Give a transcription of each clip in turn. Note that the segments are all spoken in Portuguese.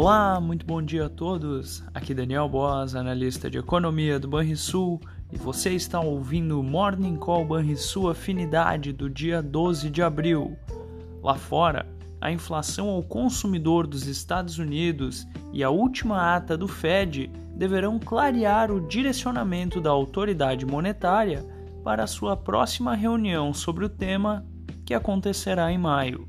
Olá, muito bom dia a todos. Aqui Daniel Boas, analista de economia do Banrisul, e você está ouvindo o Morning Call Banrisul Afinidade do dia 12 de abril. Lá fora, a inflação ao consumidor dos Estados Unidos e a última ata do Fed deverão clarear o direcionamento da autoridade monetária para a sua próxima reunião sobre o tema, que acontecerá em maio.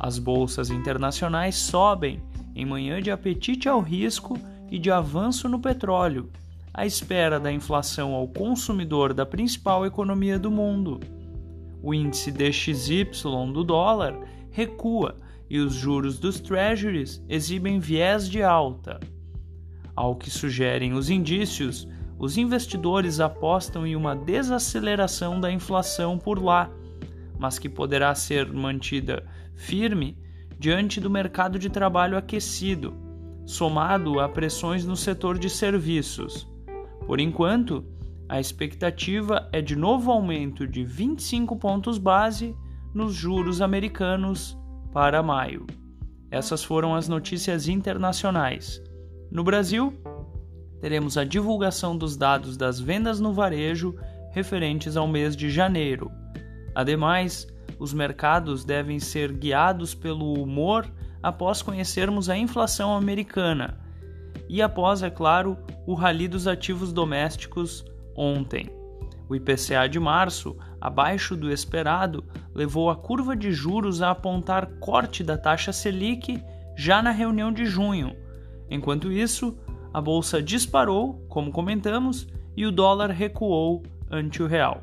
As bolsas internacionais sobem em manhã de apetite ao risco e de avanço no petróleo, à espera da inflação ao consumidor da principal economia do mundo. O índice DXY do dólar recua e os juros dos treasuries exibem viés de alta. Ao que sugerem os indícios, os investidores apostam em uma desaceleração da inflação por lá, mas que poderá ser mantida firme diante do mercado de trabalho aquecido, somado a pressões no setor de serviços. Por enquanto, a expectativa é de novo aumento de 25 pontos base nos juros americanos para maio. Essas foram as notícias internacionais. No Brasil, teremos a divulgação dos dados das vendas no varejo referentes ao mês de janeiro. Ademais, os mercados devem ser guiados pelo humor após conhecermos a inflação americana e após, é claro, o rally dos ativos domésticos ontem. O IPCA de março, abaixo do esperado, levou a curva de juros a apontar corte da taxa Selic já na reunião de junho. Enquanto isso, a bolsa disparou, como comentamos, e o dólar recuou ante o real.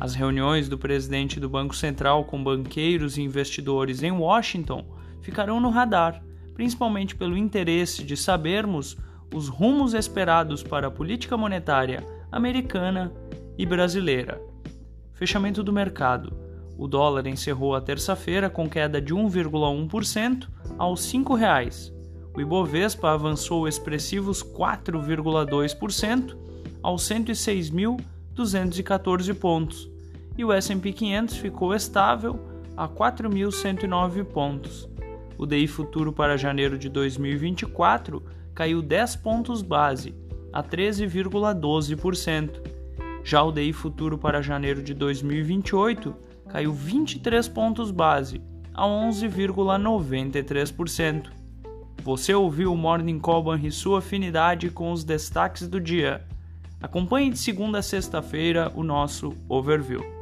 As reuniões do presidente do Banco Central com banqueiros e investidores em Washington ficarão no radar, principalmente pelo interesse de sabermos os rumos esperados para a política monetária americana e brasileira. Fechamento do mercado. O dólar encerrou a terça-feira com queda de 1,1% aos R$ 5,00. O Ibovespa avançou expressivos 4,2% aos 106.214 pontos, e o S&P 500 ficou estável a 4.109 pontos. O DI futuro para janeiro de 2024 caiu 10 pontos base, a 13,12%. Já o DI futuro para janeiro de 2028 caiu 23 pontos base, a 11,93%. Você ouviu o Morning Call Banrisul Afinidade com os destaques do dia. Acompanhe de segunda a sexta-feira o nosso overview.